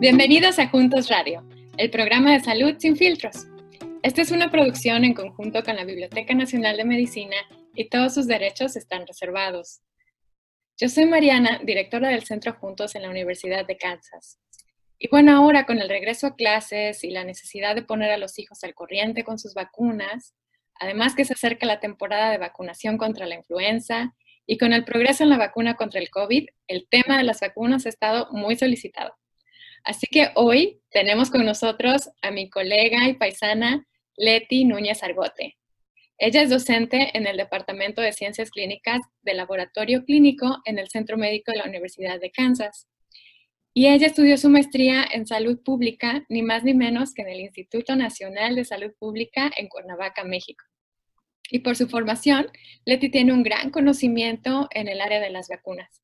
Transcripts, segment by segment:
Bienvenidos a Juntos Radio, el programa de salud sin filtros. Esta es una producción en conjunto con la Biblioteca Nacional de Medicina y todos sus derechos están reservados. Yo soy Mariana, directora del Centro Juntos en la Universidad de Kansas. Y bueno, ahora con el regreso a clases y la necesidad de poner a los hijos al corriente con sus vacunas, además que se acerca la temporada de vacunación contra la influenza y con el progreso en la vacuna contra el COVID, el tema de las vacunas ha estado muy solicitado. Así que hoy tenemos con nosotros a mi colega y paisana Leti Núñez Argote. Ella es docente en el Departamento de Ciencias Clínicas del Laboratorio Clínico en el Centro Médico de la Universidad de Kansas. Y ella estudió su maestría en salud pública, ni más ni menos que en el Instituto Nacional de Salud Pública en Cuernavaca, México. Y por su formación, Leti tiene un gran conocimiento en el área de las vacunas.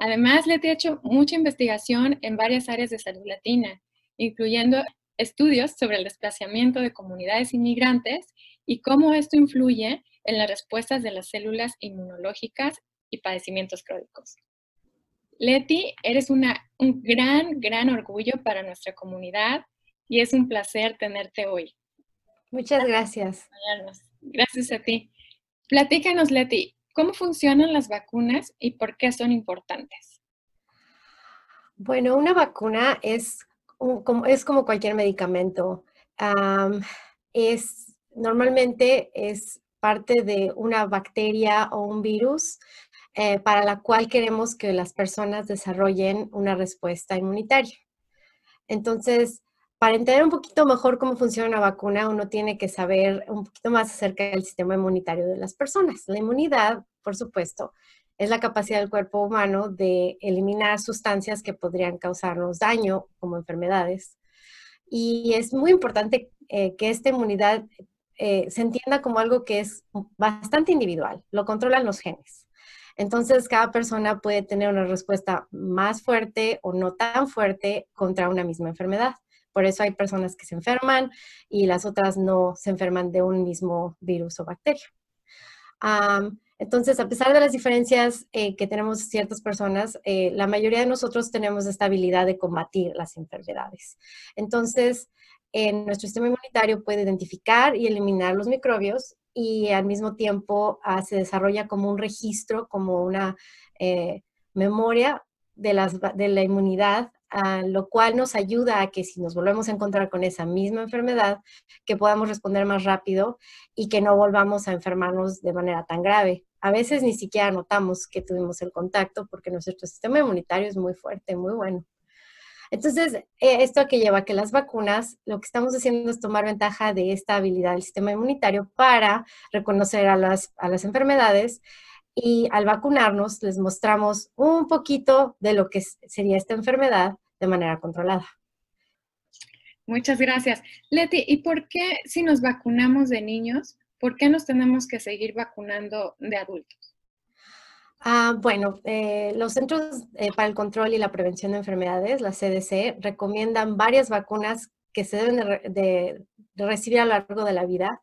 Además, Leti ha hecho mucha investigación en varias áreas de salud latina, incluyendo estudios sobre el desplazamiento de comunidades inmigrantes y cómo esto influye en las respuestas de las células inmunológicas y padecimientos crónicos. Leti, eres una, un gran, gran orgullo para nuestra comunidad y es un placer tenerte hoy. Muchas gracias. Gracias a ti. Platícanos, Leti, ¿Cómo funcionan las vacunas y por qué son importantes? Bueno, una vacuna es, como, es como cualquier medicamento. es, normalmente es parte de una bacteria o un virus eh, para la cual queremos que las personas desarrollen una respuesta inmunitaria. Entonces, para entender un poquito mejor cómo funciona una vacuna, uno tiene que saber un poquito más acerca del sistema inmunitario de las personas. La inmunidad, por supuesto, es la capacidad del cuerpo humano de eliminar sustancias que podrían causarnos daño, como enfermedades. Y es muy importante eh, que esta inmunidad eh, se entienda como algo que es bastante individual, lo controlan los genes. Entonces, cada persona puede tener una respuesta más fuerte o no tan fuerte contra una misma enfermedad. Por eso hay personas que se enferman y las otras no se enferman de un mismo virus o bacteria. entonces, a pesar de las diferencias eh, que tenemos ciertas personas, eh, la mayoría de nosotros tenemos esta habilidad de combatir las enfermedades. Entonces, nuestro sistema inmunitario puede identificar y eliminar los microbios y al mismo tiempo ah, se desarrolla como un registro, como una eh, memoria de, las, de la inmunidad lo cual nos ayuda a que si nos volvemos a encontrar con esa misma enfermedad, que podamos responder más rápido y que no volvamos a enfermarnos de manera tan grave. A veces ni siquiera notamos que tuvimos el contacto porque nuestro sistema inmunitario es muy fuerte, muy bueno. Entonces, eh, esto que lleva que las vacunas, lo que estamos haciendo es tomar ventaja de esta habilidad del sistema inmunitario para reconocer a las, a las enfermedades y al vacunarnos les mostramos un poquito de lo que sería esta enfermedad de manera controlada. Muchas gracias. Leti, ¿y por qué si nos vacunamos de niños, por qué nos tenemos que seguir vacunando de adultos? Ah, bueno, eh, los Centros eh, para el Control y la Prevención de Enfermedades, la CDC, recomiendan varias vacunas que se deben de recibir a lo largo de la vida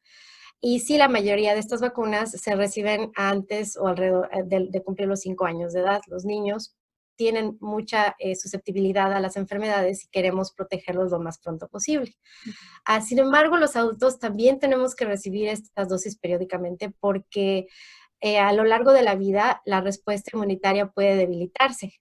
y sí, la mayoría de estas vacunas se reciben antes o alrededor eh, de, cumplir los cinco años de edad. Los niños tienen mucha eh, susceptibilidad a las enfermedades y queremos protegerlos lo más pronto posible. Ah, sin embargo, los adultos también tenemos que recibir estas dosis periódicamente porque eh, a lo largo de la vida la respuesta inmunitaria puede debilitarse.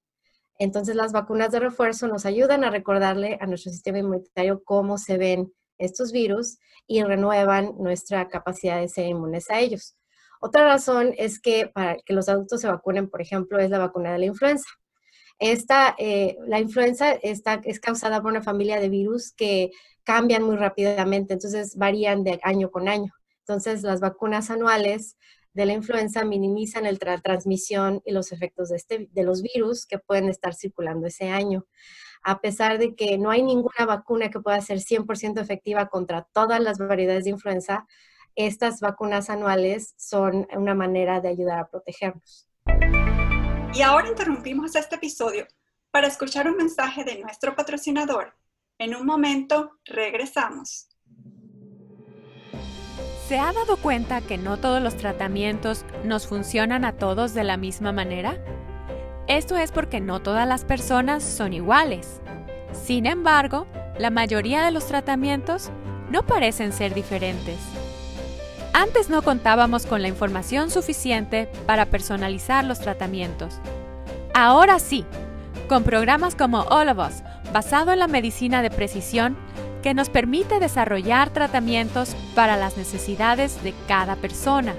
Entonces, las vacunas de refuerzo nos ayudan a recordarle a nuestro sistema inmunitario cómo se ven estos virus y renuevan nuestra capacidad de ser inmunes a ellos. Otra razón es que para que los adultos se vacunen, por ejemplo, es la vacuna de la influenza. Esta, eh, la influenza está, es causada por una familia de virus que cambian muy rápidamente, entonces varían de año con año. Entonces, las vacunas anuales de la influenza minimizan la transmisión y los efectos de, este, de los virus que pueden estar circulando ese año a pesar de que no hay ninguna vacuna que pueda ser 100% efectiva contra todas las variedades de influenza, estas vacunas anuales son una manera de ayudar a protegernos. Y ahora interrumpimos este episodio para escuchar un mensaje de nuestro patrocinador. En un momento, regresamos. ¿Se ha dado cuenta que no todos los tratamientos nos funcionan a todos de la misma manera? Esto es porque no todas las personas son iguales. Sin embargo, la mayoría de los tratamientos no parecen ser diferentes. Antes no contábamos con la información suficiente para personalizar los tratamientos. Ahora sí, con programas como All of Us, basado en la medicina de precisión, que nos permite desarrollar tratamientos para las necesidades de cada persona.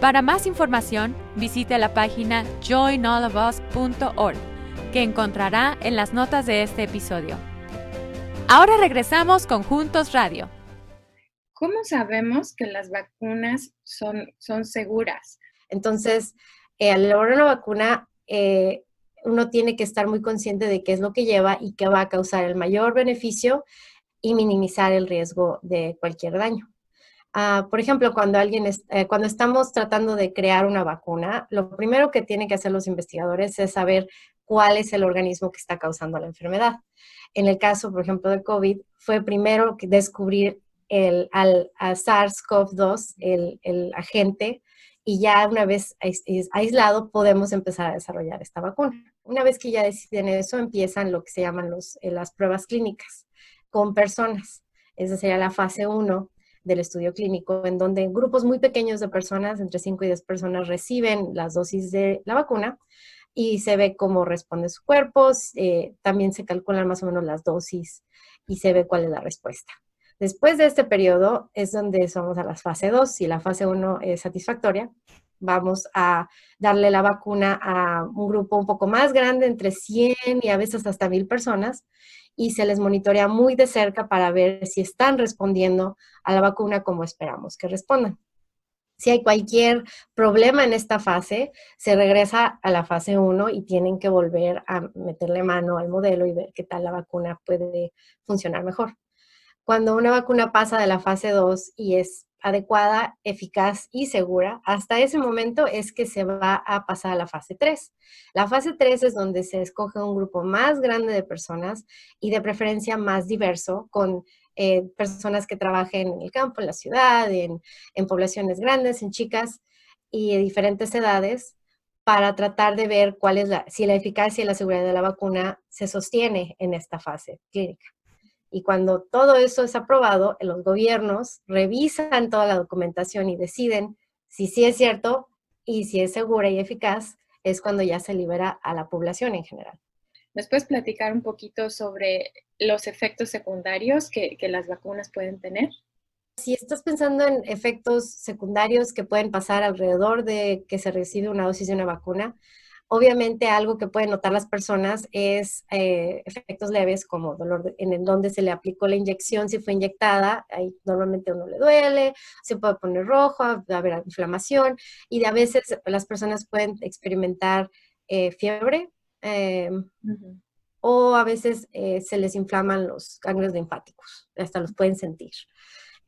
Para más información, visite la página joinallofus.org, que encontrará en las notas de este episodio. Ahora regresamos con Juntos Radio. ¿Cómo sabemos que las vacunas son, son seguras? Entonces, eh, al elaborar una vacuna, eh, uno tiene que estar muy consciente de qué es lo que lleva y qué va a causar el mayor beneficio y minimizar el riesgo de cualquier daño. Ah, por ejemplo, cuando, alguien eh, cuando estamos tratando de crear una vacuna, lo primero que tienen que hacer los investigadores es saber cuál es el organismo que está causando la enfermedad. En el caso, por ejemplo, de COVID, fue primero descubrir el, al, SARS-CoV-2, el, agente, y ya una vez aislado podemos empezar a desarrollar esta vacuna. Una vez que ya deciden eso, empiezan lo que se llaman eh, las pruebas clínicas con personas. Esa sería la fase 1 del estudio clínico, en donde grupos muy pequeños de personas, entre 5 y 10 personas, reciben las dosis de la vacuna y se ve cómo responde su cuerpo. También se calculan más o menos las dosis y se ve cuál es la respuesta. Después de este periodo es donde somos a la fase 2. Si la fase 1 es satisfactoria, vamos a darle la vacuna a un grupo un poco más grande, entre 100 y a veces hasta 1000 personas, y se les monitorea muy de cerca para ver si están respondiendo a la vacuna como esperamos que respondan. Si hay cualquier problema en esta fase, se regresa a la fase 1 y tienen que volver a meterle mano al modelo y ver qué tal la vacuna puede funcionar mejor. Cuando una vacuna pasa de la fase 2 y es adecuada, eficaz y segura, hasta ese momento es que se va a pasar a la fase 3. La fase 3 es donde se escoge un grupo más grande de personas y de preferencia más diverso, con eh, personas que trabajen en el campo, en la ciudad, en, poblaciones grandes, en chicas y de diferentes edades, para tratar de ver cuál es la, si la eficacia y la seguridad de la vacuna se sostiene en esta fase clínica. Y cuando todo eso es aprobado, los gobiernos revisan toda la documentación y deciden si sí es cierto y si es segura y eficaz, es cuando ya se libera a la población en general. ¿Nos puedes platicar un poquito sobre los efectos secundarios que, que las vacunas pueden tener? Si estás pensando en efectos secundarios que pueden pasar alrededor de que se recibe una dosis de una vacuna, Obviamente algo que pueden notar las personas es eh, efectos leves como dolor en donde se le aplicó la inyección, si fue inyectada, ahí normalmente uno le duele, se puede poner rojo, va a haber inflamación y a veces las personas pueden experimentar eh, fiebre em, o a veces eh, se les inflaman los ganglios linfáticos, hasta los pueden sentir.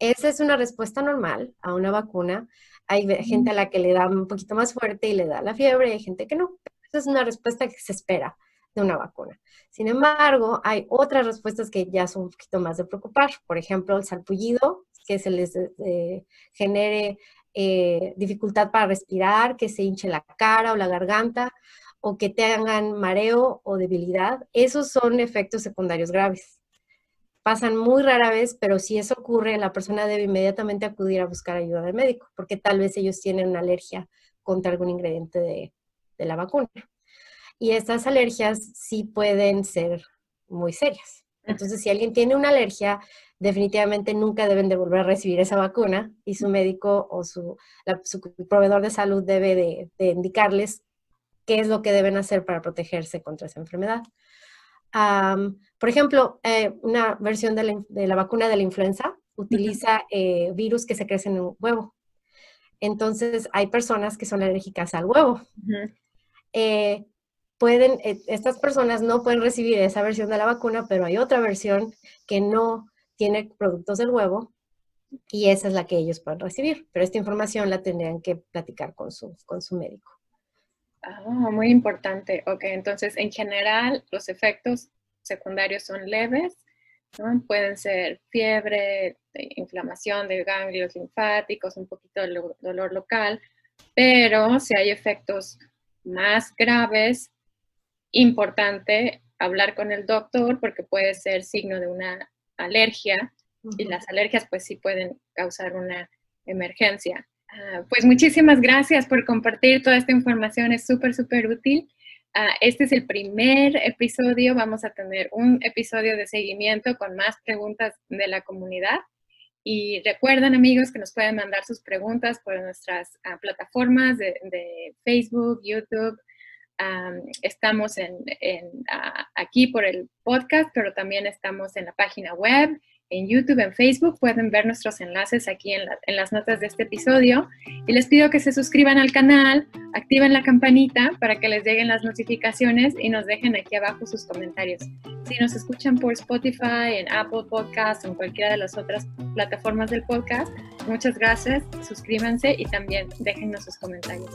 Esa es una respuesta normal a una vacuna. Hay gente a la que le da un poquito más fuerte y le da la fiebre, hay gente que no. Es una respuesta que se espera de una vacuna. Sin embargo, hay otras respuestas que ya son un poquito más de preocupar. Por ejemplo, el salpullido, que se les eh, genere eh, dificultad para respirar, que se hinche la cara o la garganta, o que tengan mareo o debilidad. Esos son efectos secundarios graves pasan muy rara vez, pero si eso ocurre, la persona debe inmediatamente acudir a buscar ayuda del médico, porque tal vez ellos tienen una alergia contra algún ingrediente de, la vacuna. Y estas alergias sí pueden ser muy serias. Entonces, si alguien tiene una alergia, definitivamente nunca deben de volver a recibir esa vacuna y su médico o su, proveedor de salud debe de, indicarles qué es lo que deben hacer para protegerse contra esa enfermedad por ejemplo, eh, una versión de la, vacuna de la influenza utiliza eh, virus que se crecen en un huevo. Entonces, hay personas que son alérgicas al huevo. Eh, pueden, estas personas no pueden recibir esa versión de la vacuna, pero hay otra versión que no tiene productos del huevo y esa es la que ellos pueden recibir. Pero esta información la tendrían que platicar con su, con su médico. Ah, muy importante. Ok, entonces en general los efectos secundarios son leves, pueden ser fiebre, inflamación de ganglios linfáticos, un poquito de dolor local, pero si hay efectos más graves, importante hablar con el doctor porque puede ser signo de una alergia y las alergias pues sí pueden causar una emergencia. Ah, pues muchísimas gracias por compartir toda esta información, es súper, súper útil. Ah, este es el primer episodio, vamos a tener un episodio de seguimiento con más preguntas de la comunidad. Y recuerden amigos que nos pueden mandar sus preguntas por nuestras ah, plataformas de, Facebook, YouTube. estamos en, aquí por el podcast, pero también estamos en la página web en YouTube, en Facebook. Pueden ver nuestros enlaces aquí en, las notas de este episodio. Y les pido que se suscriban al canal, activen la campanita para que les lleguen las notificaciones y nos dejen aquí abajo sus comentarios. Si nos escuchan por Spotify, en Apple Podcast o en cualquiera de las otras plataformas del podcast, muchas gracias. Suscríbanse y también déjennos sus comentarios.